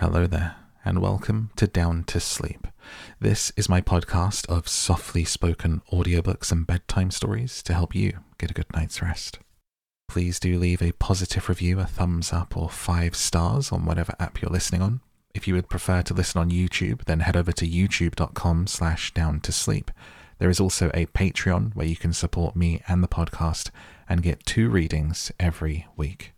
Hello there, and welcome to Down to Sleep. This is my podcast of softly spoken audiobooks and bedtime stories to help you get a good night's rest. Please do leave a positive review, a thumbs up, or five stars on whatever app you're listening on. If you would prefer to listen on YouTube, then head over to youtube.com slash down to sleep. There is also a Patreon where you can support me and the podcast and get two readings every week.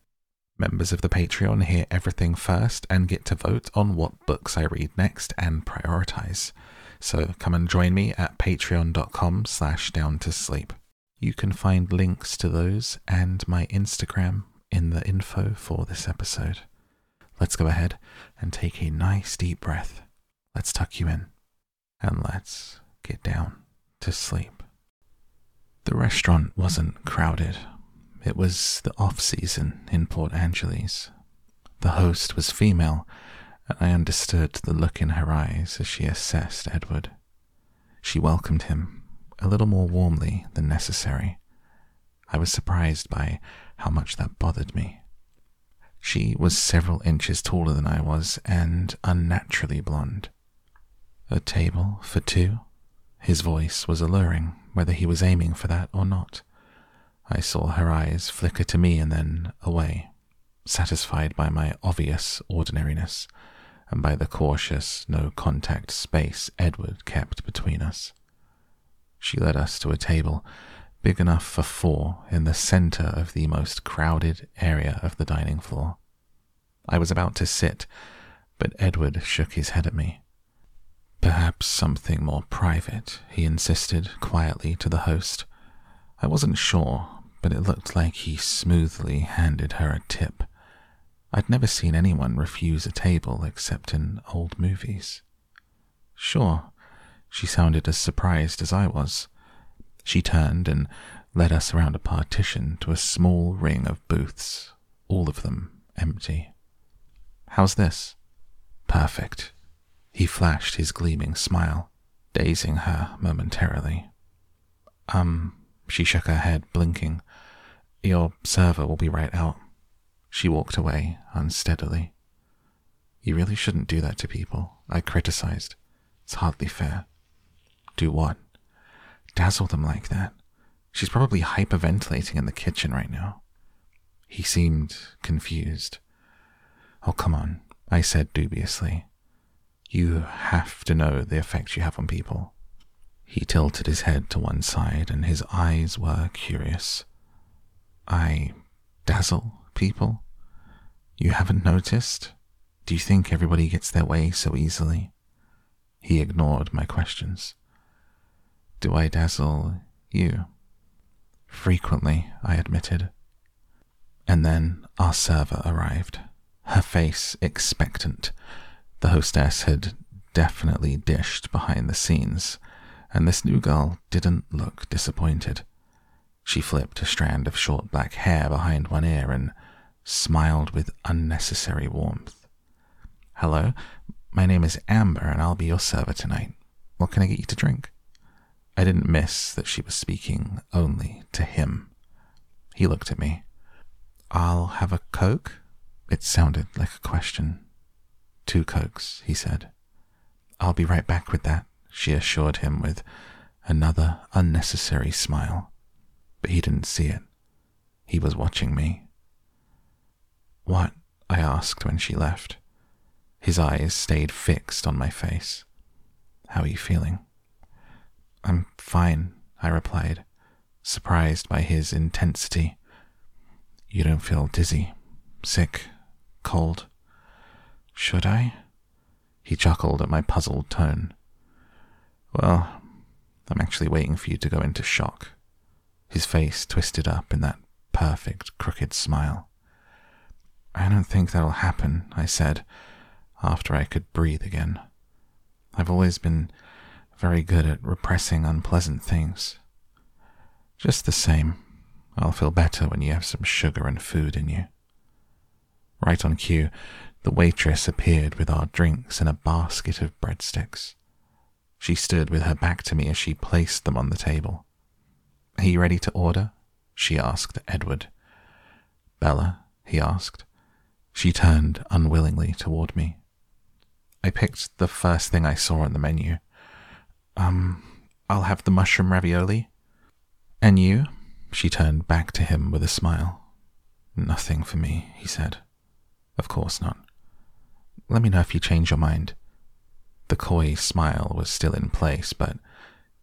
Members of the Patreon hear everything first and get to vote on what books I read next and prioritize. So come and join me at patreon.com slash down to sleep. You can find links to those and my Instagram in the info for this episode. Let's go ahead and take a nice deep breath. Let's tuck you in and let's get down to sleep. The restaurant wasn't crowded it was the off season in Port Angeles. The host was female, and I understood the look in her eyes as she assessed Edward. She welcomed him a little more warmly than necessary. I was surprised by how much that bothered me. She was several inches taller than I was and unnaturally blonde. A table for two? His voice was alluring, whether he was aiming for that or not. I saw her eyes flicker to me and then away, satisfied by my obvious ordinariness and by the cautious, no contact space Edward kept between us. She led us to a table big enough for four in the center of the most crowded area of the dining floor. I was about to sit, but Edward shook his head at me. Perhaps something more private, he insisted quietly to the host. I wasn't sure, but it looked like he smoothly handed her a tip. I'd never seen anyone refuse a table except in old movies. Sure, she sounded as surprised as I was. She turned and led us around a partition to a small ring of booths, all of them empty. How's this? Perfect. He flashed his gleaming smile, dazing her momentarily. Um, she shook her head, blinking. Your server will be right out. She walked away unsteadily. You really shouldn't do that to people, I criticized. It's hardly fair. Do what? Dazzle them like that. She's probably hyperventilating in the kitchen right now. He seemed confused. Oh, come on, I said dubiously. You have to know the effect you have on people. He tilted his head to one side, and his eyes were curious. I dazzle people? You haven't noticed? Do you think everybody gets their way so easily? He ignored my questions. Do I dazzle you? Frequently, I admitted. And then our server arrived, her face expectant. The hostess had definitely dished behind the scenes, and this new girl didn't look disappointed. She flipped a strand of short black hair behind one ear and smiled with unnecessary warmth. Hello, my name is Amber and I'll be your server tonight. What can I get you to drink? I didn't miss that she was speaking only to him. He looked at me. I'll have a Coke? It sounded like a question. Two Cokes, he said. I'll be right back with that, she assured him with another unnecessary smile but he didn't see it. He was watching me. What? I asked when she left. His eyes stayed fixed on my face. How are you feeling? I'm fine, I replied, surprised by his intensity. You don't feel dizzy, sick, cold. Should I? He chuckled at my puzzled tone. Well, I'm actually waiting for you to go into shock his face twisted up in that perfect crooked smile. I don't think that'll happen, I said, after I could breathe again. I've always been very good at repressing unpleasant things. Just the same, I'll feel better when you have some sugar and food in you. Right on cue, the waitress appeared with our drinks and a basket of breadsticks. She stood with her back to me as she placed them on the table. Are you ready to order? she asked Edward. Bella, he asked. She turned unwillingly toward me. I picked the first thing I saw on the menu. Um, I'll have the mushroom ravioli. And you? She turned back to him with a smile. Nothing for me, he said. Of course not. Let me know if you change your mind. The coy smile was still in place, but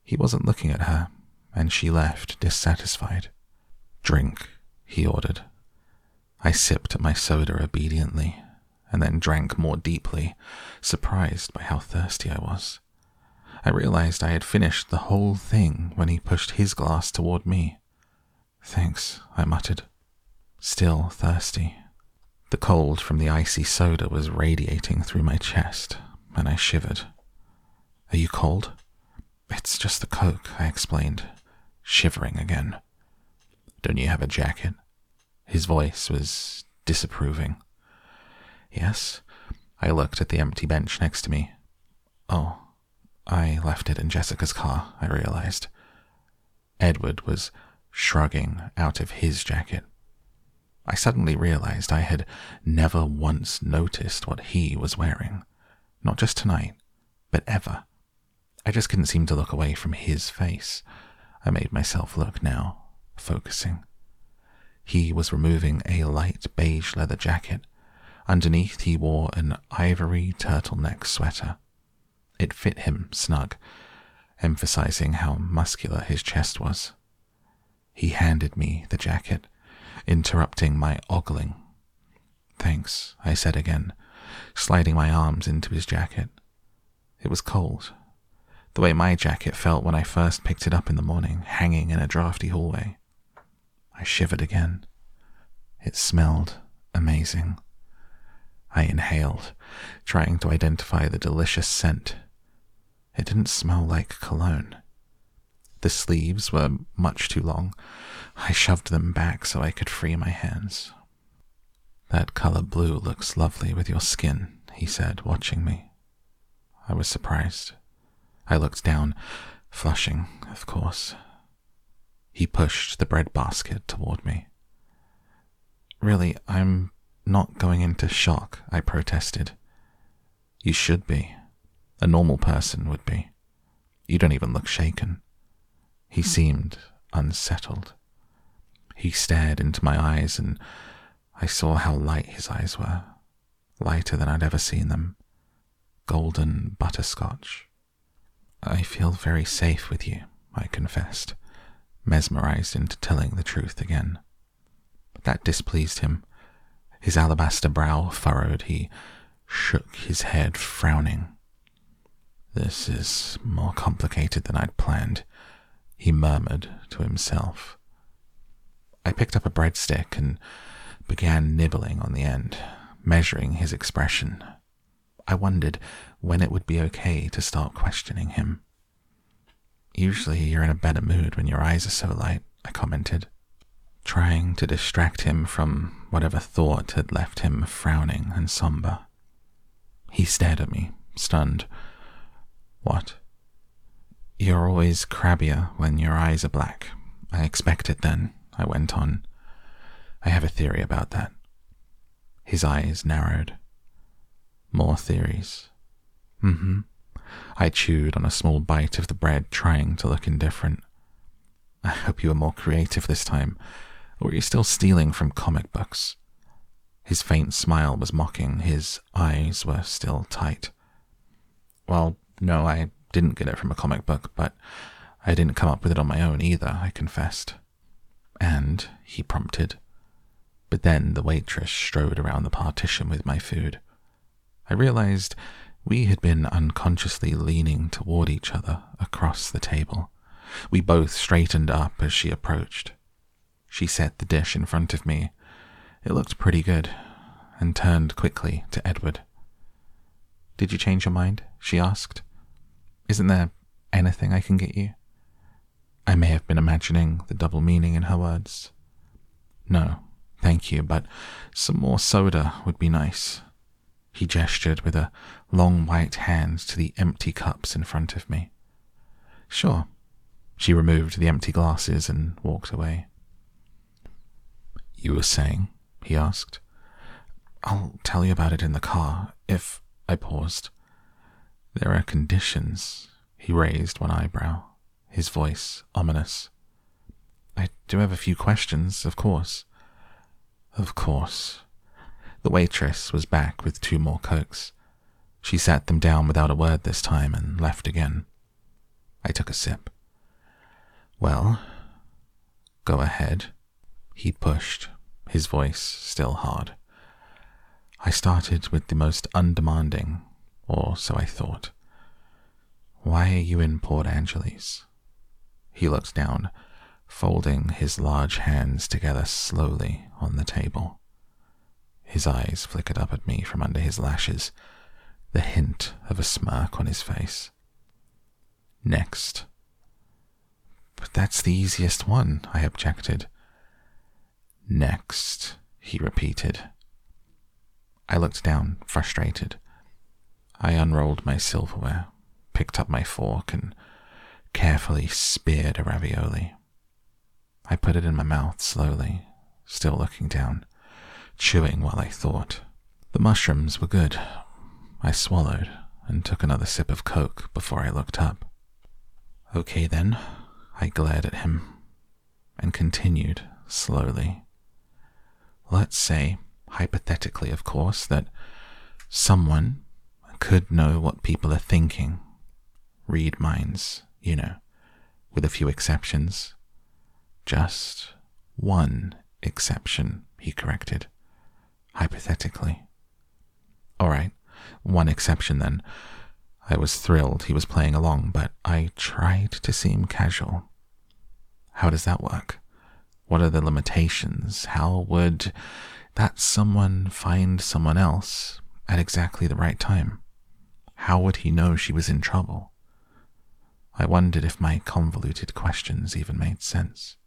he wasn't looking at her, and she left dissatisfied. Drink, he ordered. I sipped at my soda obediently, and then drank more deeply, surprised by how thirsty I was. I realized I had finished the whole thing when he pushed his glass toward me. Thanks, I muttered, still thirsty. The cold from the icy soda was radiating through my chest, and I shivered. Are you cold? It's just the coke, I explained, shivering again. Don't you have a jacket? His voice was disapproving. Yes. I looked at the empty bench next to me. Oh, I left it in Jessica's car, I realized. Edward was shrugging out of his jacket. I suddenly realized I had never once noticed what he was wearing. Not just tonight, but ever. I just couldn't seem to look away from his face. I made myself look now, focusing. He was removing a light beige leather jacket. Underneath, he wore an ivory turtleneck sweater. It fit him snug, emphasizing how muscular his chest was. He handed me the jacket, interrupting my ogling. Thanks, I said again, sliding my arms into his jacket. It was cold, the way my jacket felt when I first picked it up in the morning, hanging in a drafty hallway. I shivered again. It smelled amazing. I inhaled, trying to identify the delicious scent. It didn't smell like cologne. The sleeves were much too long. I shoved them back so I could free my hands. That color blue looks lovely with your skin, he said, watching me. I was surprised. I looked down, flushing, of course. He pushed the bread basket toward me. Really, I'm not going into shock, I protested. You should be. A normal person would be. You don't even look shaken. He hmm. seemed unsettled. He stared into my eyes, and I saw how light his eyes were, lighter than I'd ever seen them, golden butterscotch. I feel very safe with you, I confessed, mesmerized into telling the truth again. But that displeased him. His alabaster brow furrowed, he shook his head, frowning. This is more complicated than I'd planned, he murmured to himself. I picked up a breadstick and began nibbling on the end, measuring his expression. I wondered when it would be okay to start questioning him. Usually you're in a better mood when your eyes are so light, I commented, trying to distract him from whatever thought had left him frowning and somber. He stared at me, stunned. What? You're always crabbier when your eyes are black. I expect it then, I went on. I have a theory about that. His eyes narrowed. More theories. Mm hmm. I chewed on a small bite of the bread, trying to look indifferent. I hope you were more creative this time, or are you still stealing from comic books? His faint smile was mocking, his eyes were still tight. Well, no, I didn't get it from a comic book, but I didn't come up with it on my own either, I confessed. And, he prompted. But then the waitress strode around the partition with my food. I realized we had been unconsciously leaning toward each other across the table. We both straightened up as she approached. She set the dish in front of me. It looked pretty good, and turned quickly to Edward. Did you change your mind? she asked. Isn't there anything I can get you? I may have been imagining the double meaning in her words. No, thank you, but some more soda would be nice. He gestured with a long white hands to the empty cups in front of me. Sure. She removed the empty glasses and walked away. You were saying? he asked. I'll tell you about it in the car, if I paused. There are conditions. He raised one eyebrow, his voice ominous. I do have a few questions, of course. Of course. The waitress was back with two more cokes. She sat them down without a word this time and left again. I took a sip. Well, go ahead. He pushed, his voice still hard. I started with the most undemanding, or so I thought. Why are you in Port Angeles? He looked down, folding his large hands together slowly on the table. His eyes flickered up at me from under his lashes, the hint of a smirk on his face. Next. But that's the easiest one, I objected. Next, he repeated. I looked down, frustrated. I unrolled my silverware, picked up my fork, and carefully speared a ravioli. I put it in my mouth slowly, still looking down, chewing while I thought. The mushrooms were good. I swallowed and took another sip of Coke before I looked up. Okay then, I glared at him and continued slowly. Let's say, hypothetically, of course, that someone could know what people are thinking, read minds, you know, with a few exceptions. Just one exception, he corrected, hypothetically. All right, one exception then. I was thrilled he was playing along, but I tried to seem casual. How does that work? What are the limitations? How would that someone find someone else at exactly the right time? How would he know she was in trouble? I wondered if my convoluted questions even made sense.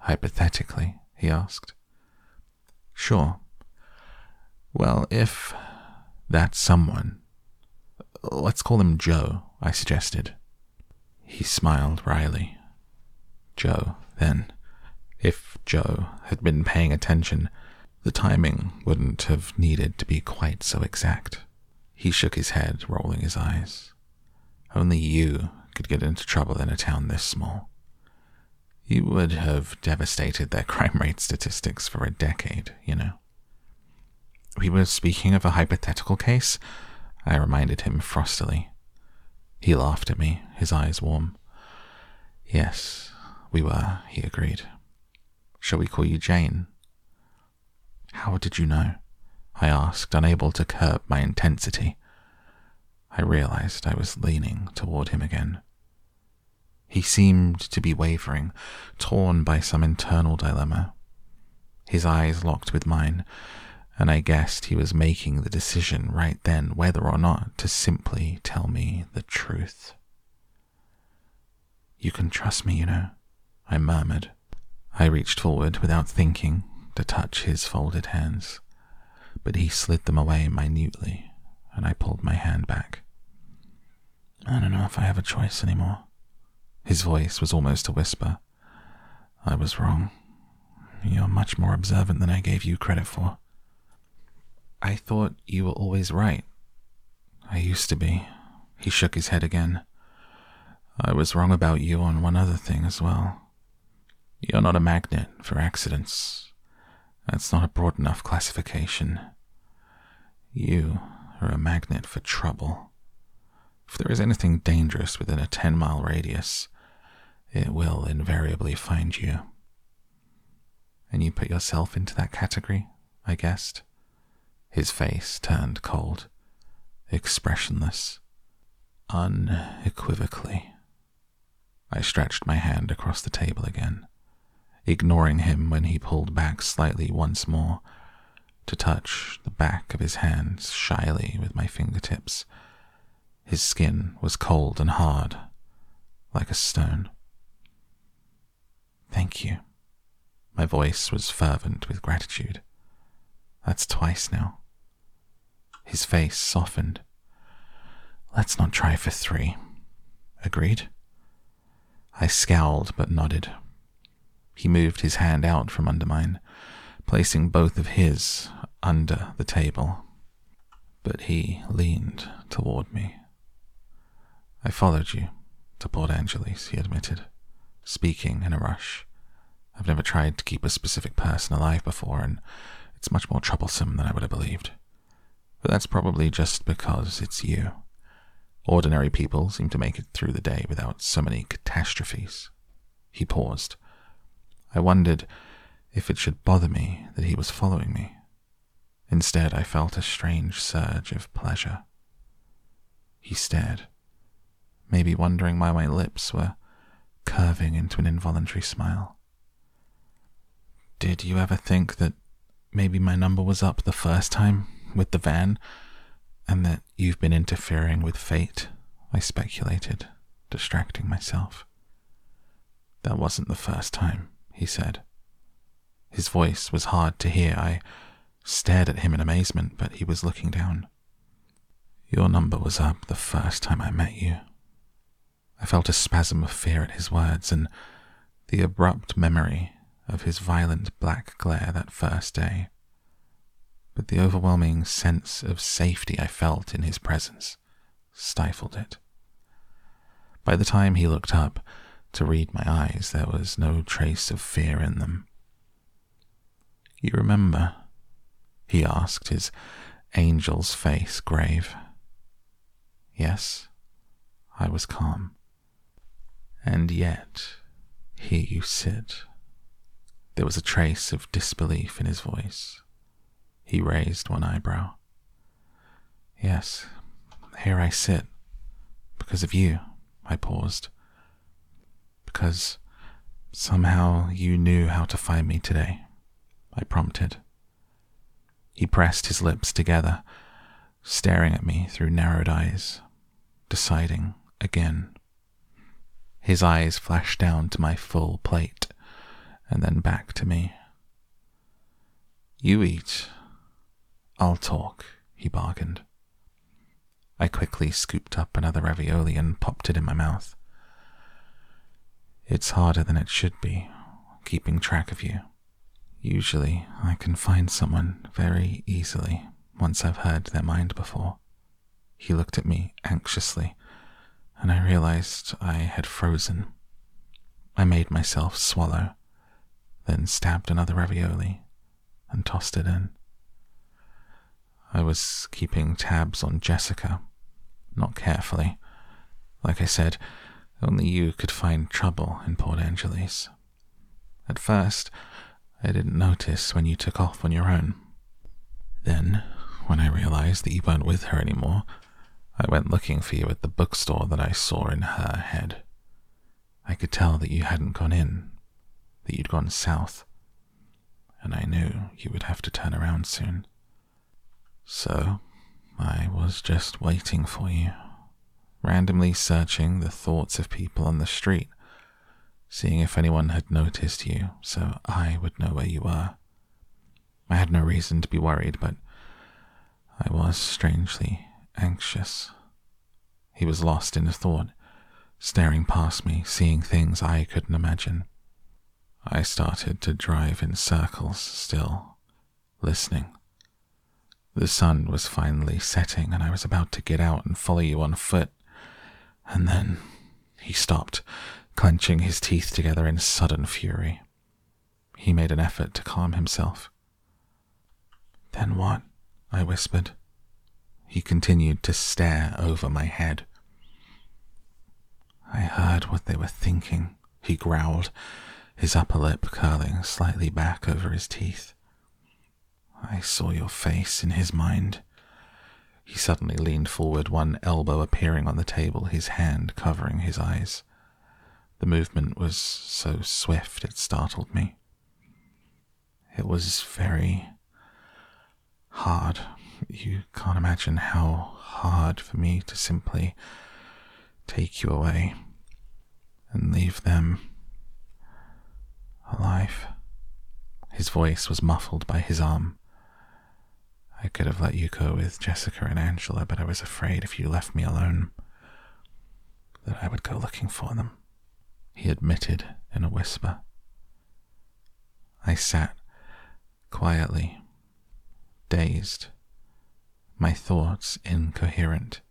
Hypothetically, he asked. Sure. Well, if that someone, let's call him Joe, I suggested. He smiled wryly. Joe, then. If Joe had been paying attention, the timing wouldn't have needed to be quite so exact. He shook his head, rolling his eyes. Only you could get into trouble in a town this small. You would have devastated their crime rate statistics for a decade, you know. We were speaking of a hypothetical case, I reminded him frostily. He laughed at me, his eyes warm. Yes, we were, he agreed. Shall we call you Jane? How did you know? I asked, unable to curb my intensity. I realized I was leaning toward him again. He seemed to be wavering, torn by some internal dilemma. His eyes locked with mine, and I guessed he was making the decision right then whether or not to simply tell me the truth. You can trust me, you know, I murmured. I reached forward without thinking to touch his folded hands, but he slid them away minutely, and I pulled my hand back. I don't know if I have a choice anymore. His voice was almost a whisper. I was wrong. You're much more observant than I gave you credit for. I thought you were always right. I used to be. He shook his head again. I was wrong about you on one other thing as well. You're not a magnet for accidents. That's not a broad enough classification. You are a magnet for trouble. If there is anything dangerous within a 10 mile radius, it will invariably find you. And you put yourself into that category, I guessed. His face turned cold, expressionless, unequivocally. I stretched my hand across the table again ignoring him when he pulled back slightly once more to touch the back of his hands shyly with my fingertips. His skin was cold and hard, like a stone. Thank you. My voice was fervent with gratitude. That's twice now. His face softened. Let's not try for three. Agreed? I scowled but nodded. He moved his hand out from under mine, placing both of his under the table. But he leaned toward me. I followed you to Port Angeles, he admitted, speaking in a rush. I've never tried to keep a specific person alive before, and it's much more troublesome than I would have believed. But that's probably just because it's you. Ordinary people seem to make it through the day without so many catastrophes. He paused. I wondered if it should bother me that he was following me. Instead, I felt a strange surge of pleasure. He stared, maybe wondering why my lips were curving into an involuntary smile. Did you ever think that maybe my number was up the first time with the van, and that you've been interfering with fate? I speculated, distracting myself. That wasn't the first time, he said. His voice was hard to hear. I stared at him in amazement, but he was looking down. Your number was up the first time I met you. I felt a spasm of fear at his words and the abrupt memory of his violent black glare that first day, but the overwhelming sense of safety I felt in his presence stifled it. By the time he looked up to read my eyes, there was no trace of fear in them. You remember? he asked, his angel's face grave. Yes, I was calm. And yet, here you sit there was a trace of disbelief in his voice. He raised one eyebrow. Yes, here I sit. Because of you, I paused. Because somehow you knew how to find me today, I prompted. He pressed his lips together, staring at me through narrowed eyes, deciding again. His eyes flashed down to my full plate and then back to me. You eat, I'll talk, he bargained. I quickly scooped up another ravioli and popped it in my mouth. It's harder than it should be, keeping track of you. Usually, I can find someone very easily once I've heard their mind before. He looked at me anxiously, and I realized I had frozen. I made myself swallow then stabbed another ravioli and tossed it in. I was keeping tabs on Jessica, not carefully. Like I said, only you could find trouble in Port Angeles. At first, I didn't notice when you took off on your own. Then, when I realized that you weren't with her anymore, I went looking for you at the bookstore that I saw in her head. I could tell that you hadn't gone in that you'd gone south, and I knew you would have to turn around soon. So I was just waiting for you, randomly searching the thoughts of people on the street, seeing if anyone had noticed you so I would know where you were. I had no reason to be worried, but I was strangely anxious. He was lost in thought, staring past me, seeing things I couldn't imagine. I started to drive in circles still, listening. The sun was finally setting, and I was about to get out and follow you on foot. And then he stopped, clenching his teeth together in sudden fury. He made an effort to calm himself. Then what? I whispered. He continued to stare over my head. I heard what they were thinking, he growled, his upper lip curling slightly back over his teeth. I saw your face in his mind. He suddenly leaned forward, one elbow appearing on the table, his hand covering his eyes. The movement was so swift it startled me. It was very hard. You can't imagine how hard for me to simply take you away and leave them alive. His voice was muffled by his arm. I could have let you go with Jessica and Angela, but I was afraid if you left me alone that I would go looking for them, he admitted in a whisper. I sat quietly, dazed, my thoughts incoherent.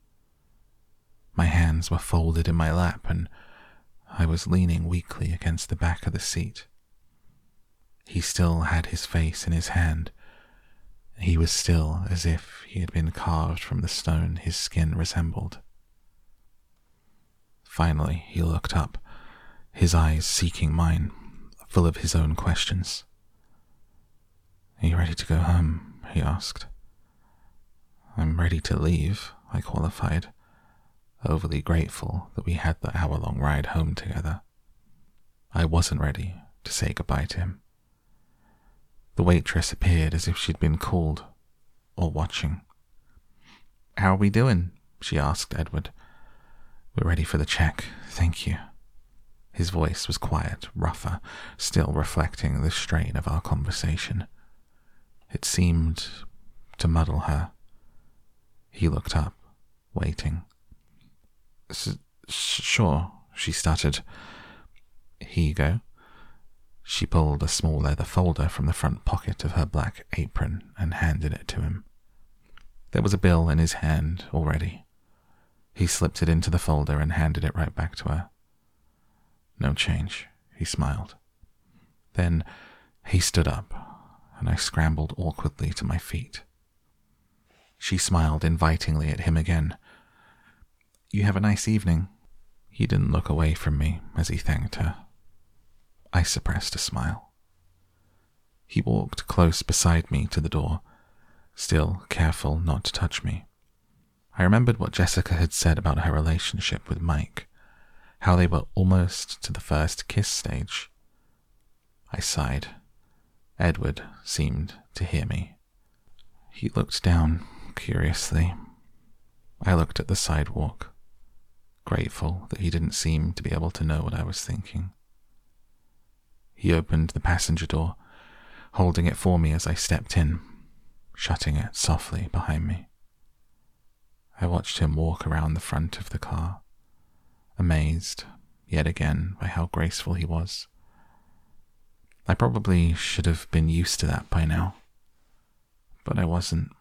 My hands were folded in my lap, and I was leaning weakly against the back of the seat. He still had his face in his hand. He was still as if he had been carved from the stone his skin resembled. Finally, he looked up, his eyes seeking mine, full of his own questions. Are you ready to go home? he asked. I'm ready to leave, I qualified, overly grateful that we had the hour long ride home together. I wasn't ready to say goodbye to him. The waitress appeared as if she'd been called or watching. How are we doing? she asked Edward. We're ready for the check, thank you. His voice was quiet, rougher, still reflecting the strain of our conversation. It seemed to muddle her. He looked up, waiting. S- sure, she stuttered. Here you go. She pulled a small leather folder from the front pocket of her black apron and handed it to him. There was a bill in his hand already. He slipped it into the folder and handed it right back to her. No change, he smiled. Then he stood up, and I scrambled awkwardly to my feet. She smiled invitingly at him again. You have a nice evening. He didn't look away from me as he thanked her. I suppressed a smile. He walked close beside me to the door, still careful not to touch me. I remembered what Jessica had said about her relationship with Mike, how they were almost to the first kiss stage. I sighed. Edward seemed to hear me. He looked down curiously. I looked at the sidewalk, grateful that he didn't seem to be able to know what I was thinking. He opened the passenger door, holding it for me as I stepped in, shutting it softly behind me. I watched him walk around the front of the car, amazed yet again by how graceful he was. I probably should have been used to that by now, but I wasn't.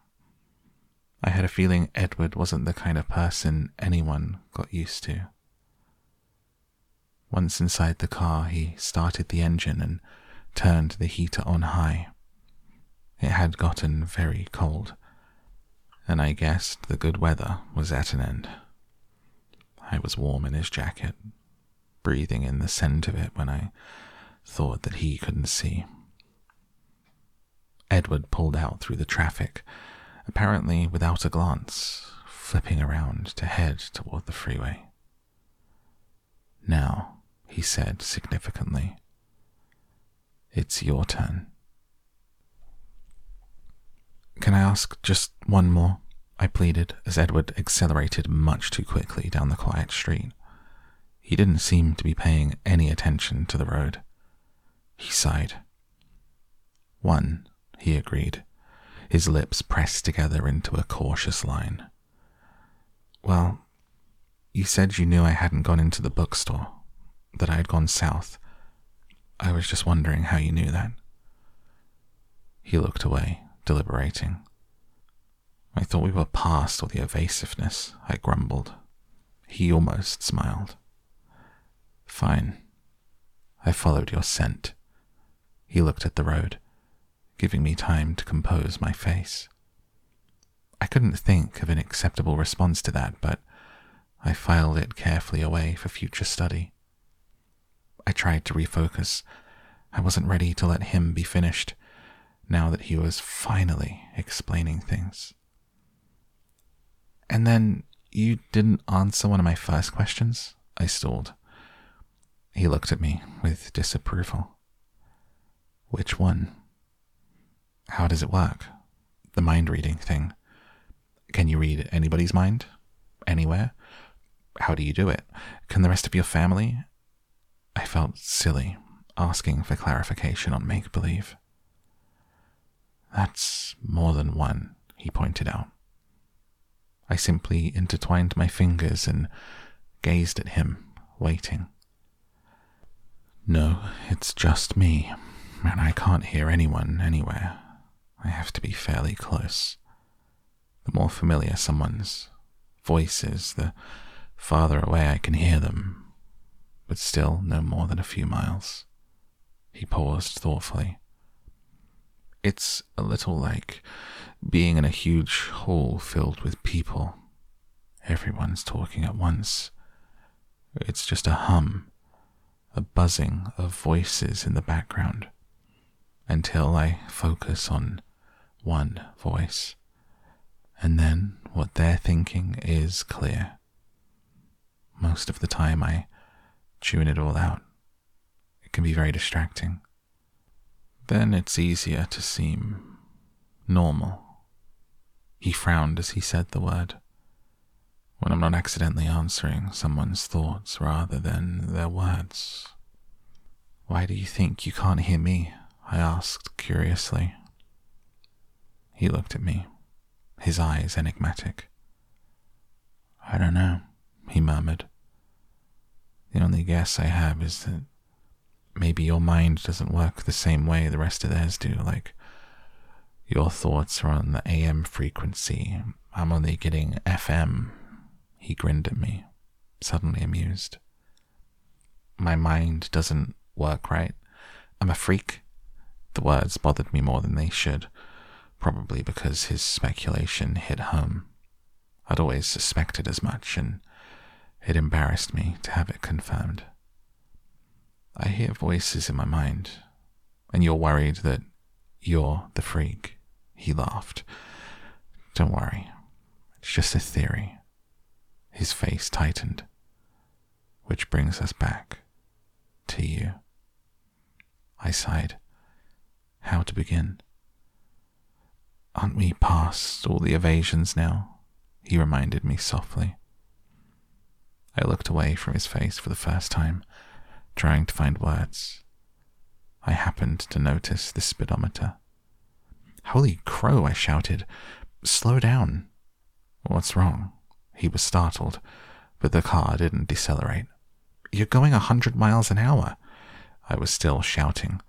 I had a feeling Edward wasn't the kind of person anyone got used to. Once inside the car, he started the engine and turned the heater on high. It had gotten very cold, and I guessed the good weather was at an end. I was warm in his jacket, breathing in the scent of it when I thought that he couldn't see. Edward pulled out through the traffic, apparently without a glance, flipping around to head toward the freeway. Now, he said significantly. It's your turn. Can I ask just one more? I pleaded as Edward accelerated much too quickly down the quiet street. He didn't seem to be paying any attention to the road. He sighed. One, he agreed, his lips pressed together into a cautious line. Well, you said you knew I hadn't gone into the bookstore that I had gone south. I was just wondering how you knew that. He looked away, deliberating. I thought we were past all the evasiveness, I grumbled. He almost smiled. Fine. I followed your scent. He looked at the road, giving me time to compose my face. I couldn't think of an acceptable response to that, but I filed it carefully away for future study. I tried to refocus. I wasn't ready to let him be finished, now that he was finally explaining things. And then you didn't answer one of my first questions? I stalled. He looked at me with disapproval. Which one? How does it work? The mind reading thing. Can you read anybody's mind? Anywhere? How do you do it? Can the rest of your family? I felt silly asking for clarification on make believe. That's more than one, he pointed out. I simply intertwined my fingers and gazed at him, waiting. No, it's just me, and I can't hear anyone anywhere. I have to be fairly close. The more familiar someone's voice is, the farther away I can hear them, but still no more than a few miles. He paused thoughtfully. It's a little like being in a huge hall filled with people. Everyone's talking at once. It's just a hum, a buzzing of voices in the background, until I focus on one voice. And then what they're thinking is clear. Most of the time, I tune it all out. It can be very distracting. Then it's easier to seem normal. He frowned as he said the word. When I'm not accidentally answering someone's thoughts rather than their words. Why do you think you can't hear me? I asked curiously. He looked at me, his eyes enigmatic. I don't know, he murmured. The only guess I have is that maybe your mind doesn't work the same way the rest of theirs do. Like, your thoughts are on the AM frequency. I'm only getting FM. He grinned at me, suddenly amused. My mind doesn't work right. I'm a freak. The words bothered me more than they should, probably because his speculation hit home. I'd always suspected as much, and it embarrassed me to have it confirmed. I hear voices in my mind, and you're worried that you're the freak. He laughed. Don't worry, it's just a theory. His face tightened, which brings us back to you. I sighed. How to begin? Aren't we past all the evasions now? He reminded me softly. I looked away from his face for the first time trying to find words. I happened to notice the speedometer. Holy crow, I shouted. Slow down. What's wrong? He was startled, but the car didn't decelerate. You're going a hundred miles an hour. I was still shouting.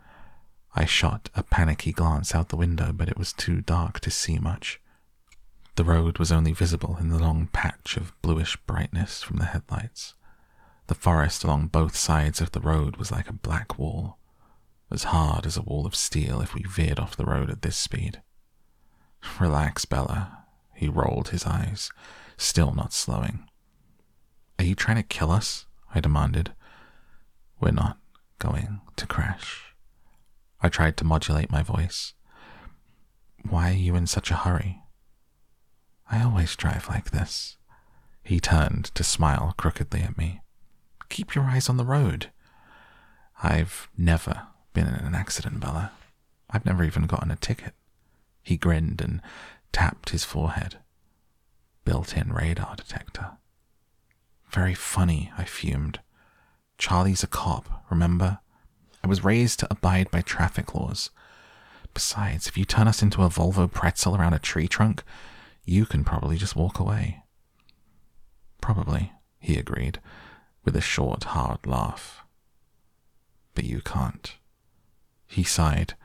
I shot a panicky glance out the window, but it was too dark to see much. The road was only visible in the long patch of bluish brightness from the headlights. The forest along both sides of the road was like a black wall, as hard as a wall of steel if we veered off the road at this speed. Relax, Bella. He rolled his eyes, still not slowing. Are you trying to kill us? I demanded. We're not going to crash. I tried to modulate my voice. Why are you in such a hurry? I always drive like this. He turned to smile crookedly at me. Keep your eyes on the road. I've never been in an accident, Bella. I've never even gotten a ticket. He grinned and tapped his forehead. Built in radar detector. Very funny, I fumed. Charlie's a cop, remember? I was raised to abide by traffic laws. Besides, if you turn us into a Volvo pretzel around a tree trunk, you can probably just walk away. Probably, he agreed, with a short, hard laugh. But you can't. He sighed,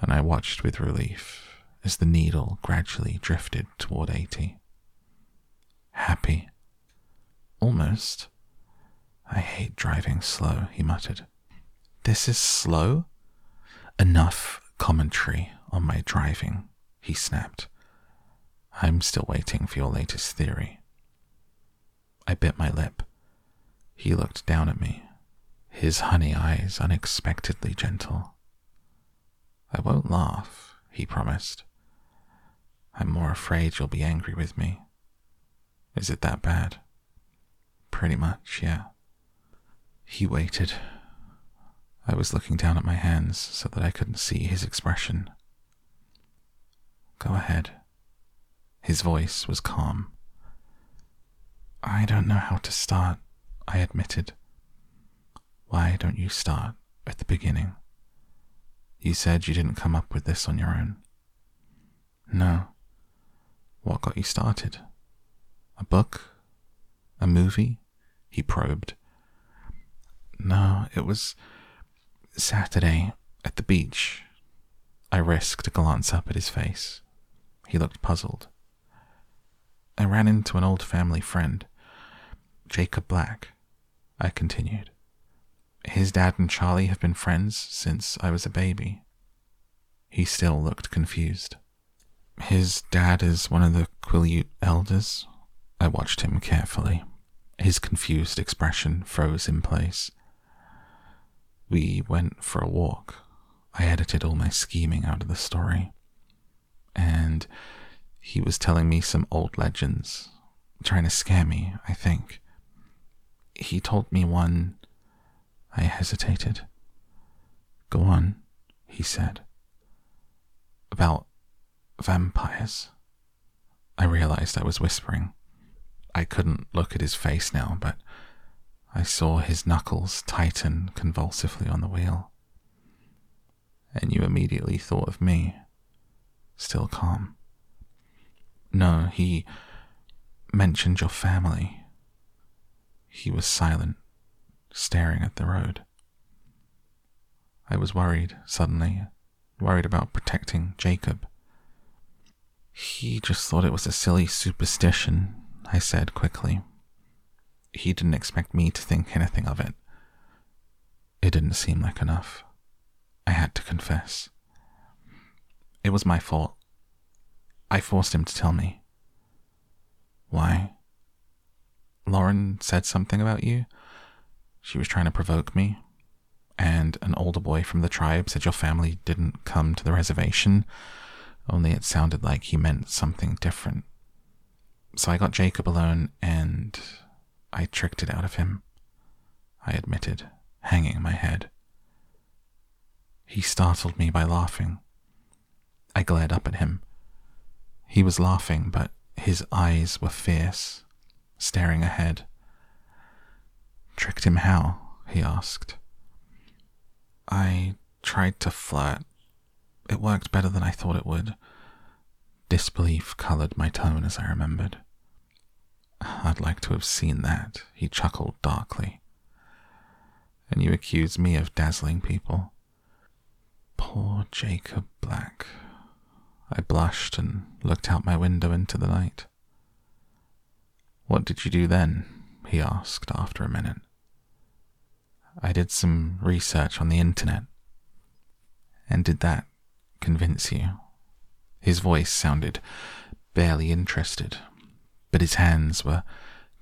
and I watched with relief as the needle gradually drifted toward 80. Happy. Almost. I hate driving slow, he muttered. This is slow? Enough commentary on my driving, he snapped. I'm still waiting for your latest theory. I bit my lip. He looked down at me, his honey eyes unexpectedly gentle. I won't laugh, he promised. I'm more afraid you'll be angry with me. Is it that bad? Pretty much, yeah. He waited. I was looking down at my hands so that I couldn't see his expression. Go ahead. His voice was calm. I don't know how to start. I admitted. Why don't you start at the beginning? You said you didn't come up with this on your own. No. What got you started? A book? A movie? He probed. No, it was Saturday at the beach. I risked a glance up at his face. He looked puzzled. I ran into an old family friend, Jacob Black, I continued. His dad and Charlie have been friends since I was a baby. He still looked confused. His dad is one of the Quileute elders. I watched him carefully. His confused expression froze in place. We went for a walk. I edited all my scheming out of the story. And he was telling me some old legends, trying to scare me, I think. He told me one. I hesitated. Go on, he said. About vampires. I realized I was whispering. I couldn't look at his face now, but I saw his knuckles tighten convulsively on the wheel. And you immediately thought of me, still calm. No, he mentioned your family. He was silent, staring at the road. I was worried suddenly, worried about protecting Jacob. He just thought it was a silly superstition, I said quickly. He didn't expect me to think anything of it. It didn't seem like enough. I had to confess. It was my fault. I forced him to tell me. Why? Lauren said something about you. She was trying to provoke me. And an older boy from the tribe said your family didn't come to the reservation, only it sounded like he meant something different. So I got Jacob alone and I tricked it out of him. I admitted, hanging my head. He startled me by laughing. I glared up at him. He was laughing, but his eyes were fierce, staring ahead. Tricked him how? he asked. I tried to flirt. It worked better than I thought it would. Disbelief colored my tone as I remembered. I'd like to have seen that, he chuckled darkly. And you accuse me of dazzling people. Poor Jacob Black. I blushed and looked out my window into the night. What did you do then? he asked after a minute. I did some research on the internet. And did that convince you? His voice sounded barely interested, but his hands were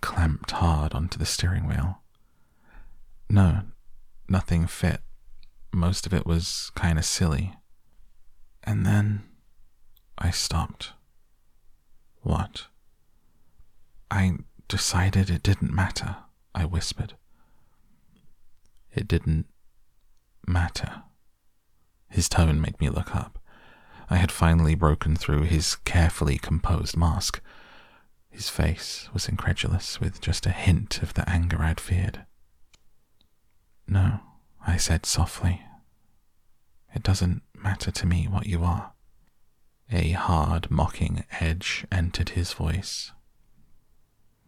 clamped hard onto the steering wheel. No, nothing fit. Most of it was kind of silly. And then I stopped. What? I decided it didn't matter, I whispered. It didn't matter. His tone made me look up. I had finally broken through his carefully composed mask. His face was incredulous, with just a hint of the anger I'd feared. No, I said softly. It doesn't matter to me what you are. A hard, mocking edge entered his voice.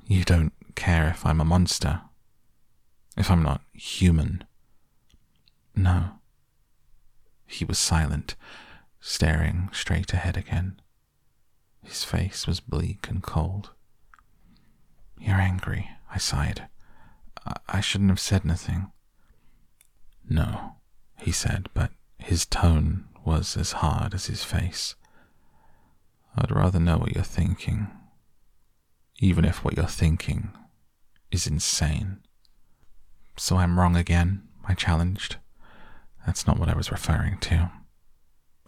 You don't care if I'm a monster, if I'm not human. No. He was silent, staring straight ahead again. His face was bleak and cold. You're angry, I sighed. I, shouldn't have said anything. No, he said, but his tone was as hard as his face. I'd rather know what you're thinking, even if what you're thinking is insane. So I'm wrong again, I challenged. That's not what I was referring to.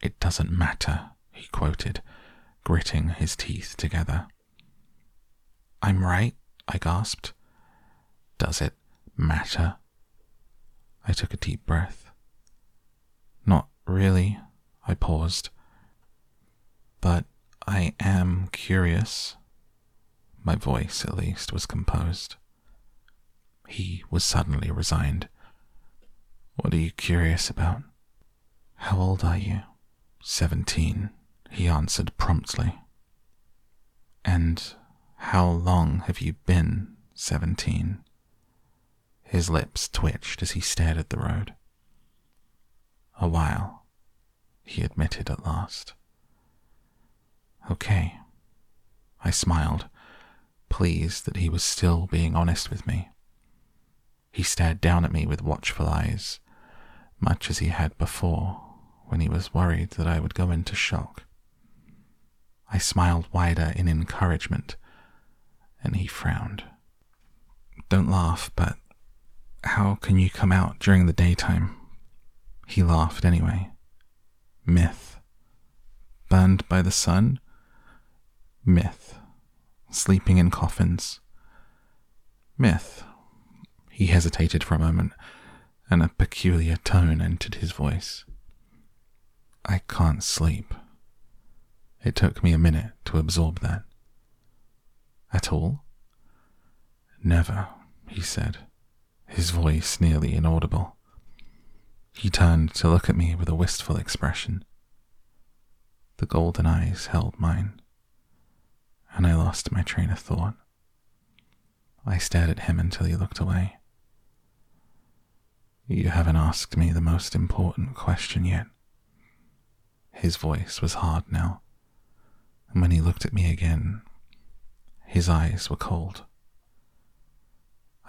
It doesn't matter, he quoted, gritting his teeth together. I'm right, I gasped. Does it matter? I took a deep breath. Not really, I paused. But I am curious. My voice, at least, was composed. He was suddenly resigned. What are you curious about? How old are you? Seventeen, he answered promptly. And how long have you been seventeen? His lips twitched as he stared at the road. A while, he admitted at last. Okay. I smiled, pleased that he was still being honest with me. He stared down at me with watchful eyes, much as he had before when he was worried that I would go into shock. I smiled wider in encouragement, and he frowned. Don't laugh, but how can you come out during the daytime? He laughed anyway. Myth. Burned by the sun? Myth. Sleeping in coffins? Myth. He hesitated for a moment, and a peculiar tone entered his voice. I can't sleep. It took me a minute to absorb that. At all? Never, he said, his voice nearly inaudible. He turned to look at me with a wistful expression. The golden eyes held mine, and I lost my train of thought. I stared at him until he looked away. You haven't asked me the most important question yet. His voice was hard now, and when he looked at me again, his eyes were cold.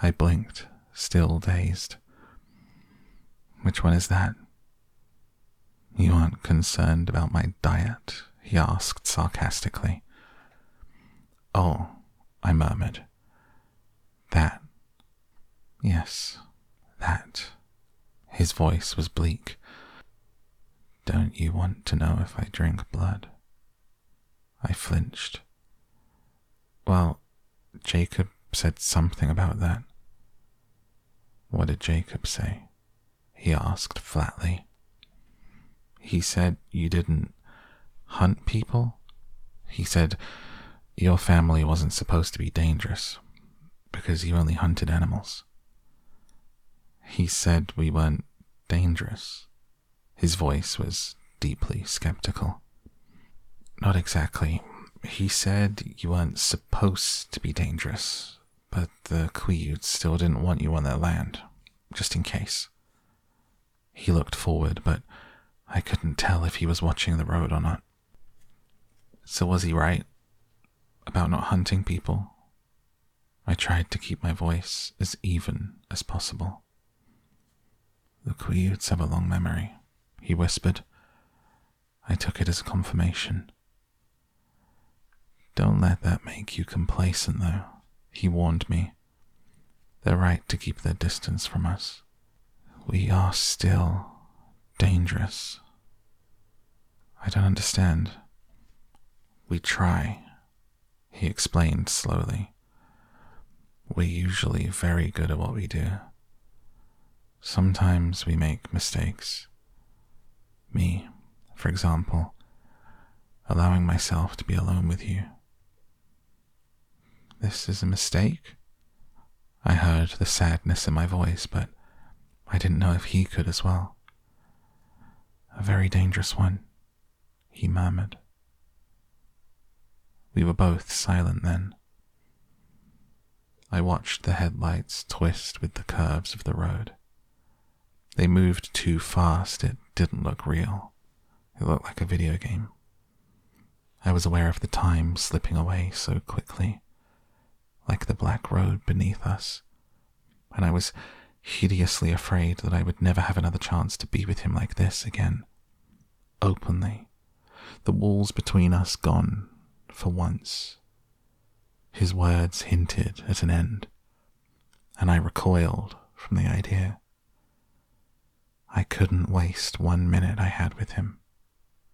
I blinked, still dazed. Which one is that? You aren't concerned about my diet? he asked sarcastically. Oh, I murmured. That. Yes, that. His voice was bleak. Don't you want to know if I drink blood? I flinched. Well, Jacob said something about that. What did Jacob say? He asked flatly. He said you didn't hunt people? He said your family wasn't supposed to be dangerous because you only hunted animals. He said we weren't dangerous. His voice was deeply skeptical. Not exactly. He said you weren't supposed to be dangerous, but the Quileutes still didn't want you on their land, just in case. He looked forward, but I couldn't tell if he was watching the road or not. So was he right about not hunting people? I tried to keep my voice as even as possible. The Quileutes have a long memory, he whispered. I took it as a confirmation. Don't let that make you complacent, though, he warned me. They're right to keep their distance from us. We are still dangerous. I don't understand. We try, he explained slowly. We're usually very good at what we do. Sometimes we make mistakes. Me, for example, allowing myself to be alone with you. This is a mistake? I heard the sadness in my voice, but I didn't know if he could as well. A very dangerous one, he murmured. We were both silent then. I watched the headlights twist with the curves of the road. They moved too fast, it didn't look real. It looked like a video game. I was aware of the time slipping away so quickly, like the black road beneath us, and I was hideously afraid that I would never have another chance to be with him like this again. Openly, the walls between us gone for once. His words hinted at an end, and I recoiled from the idea. I couldn't waste one minute I had with him.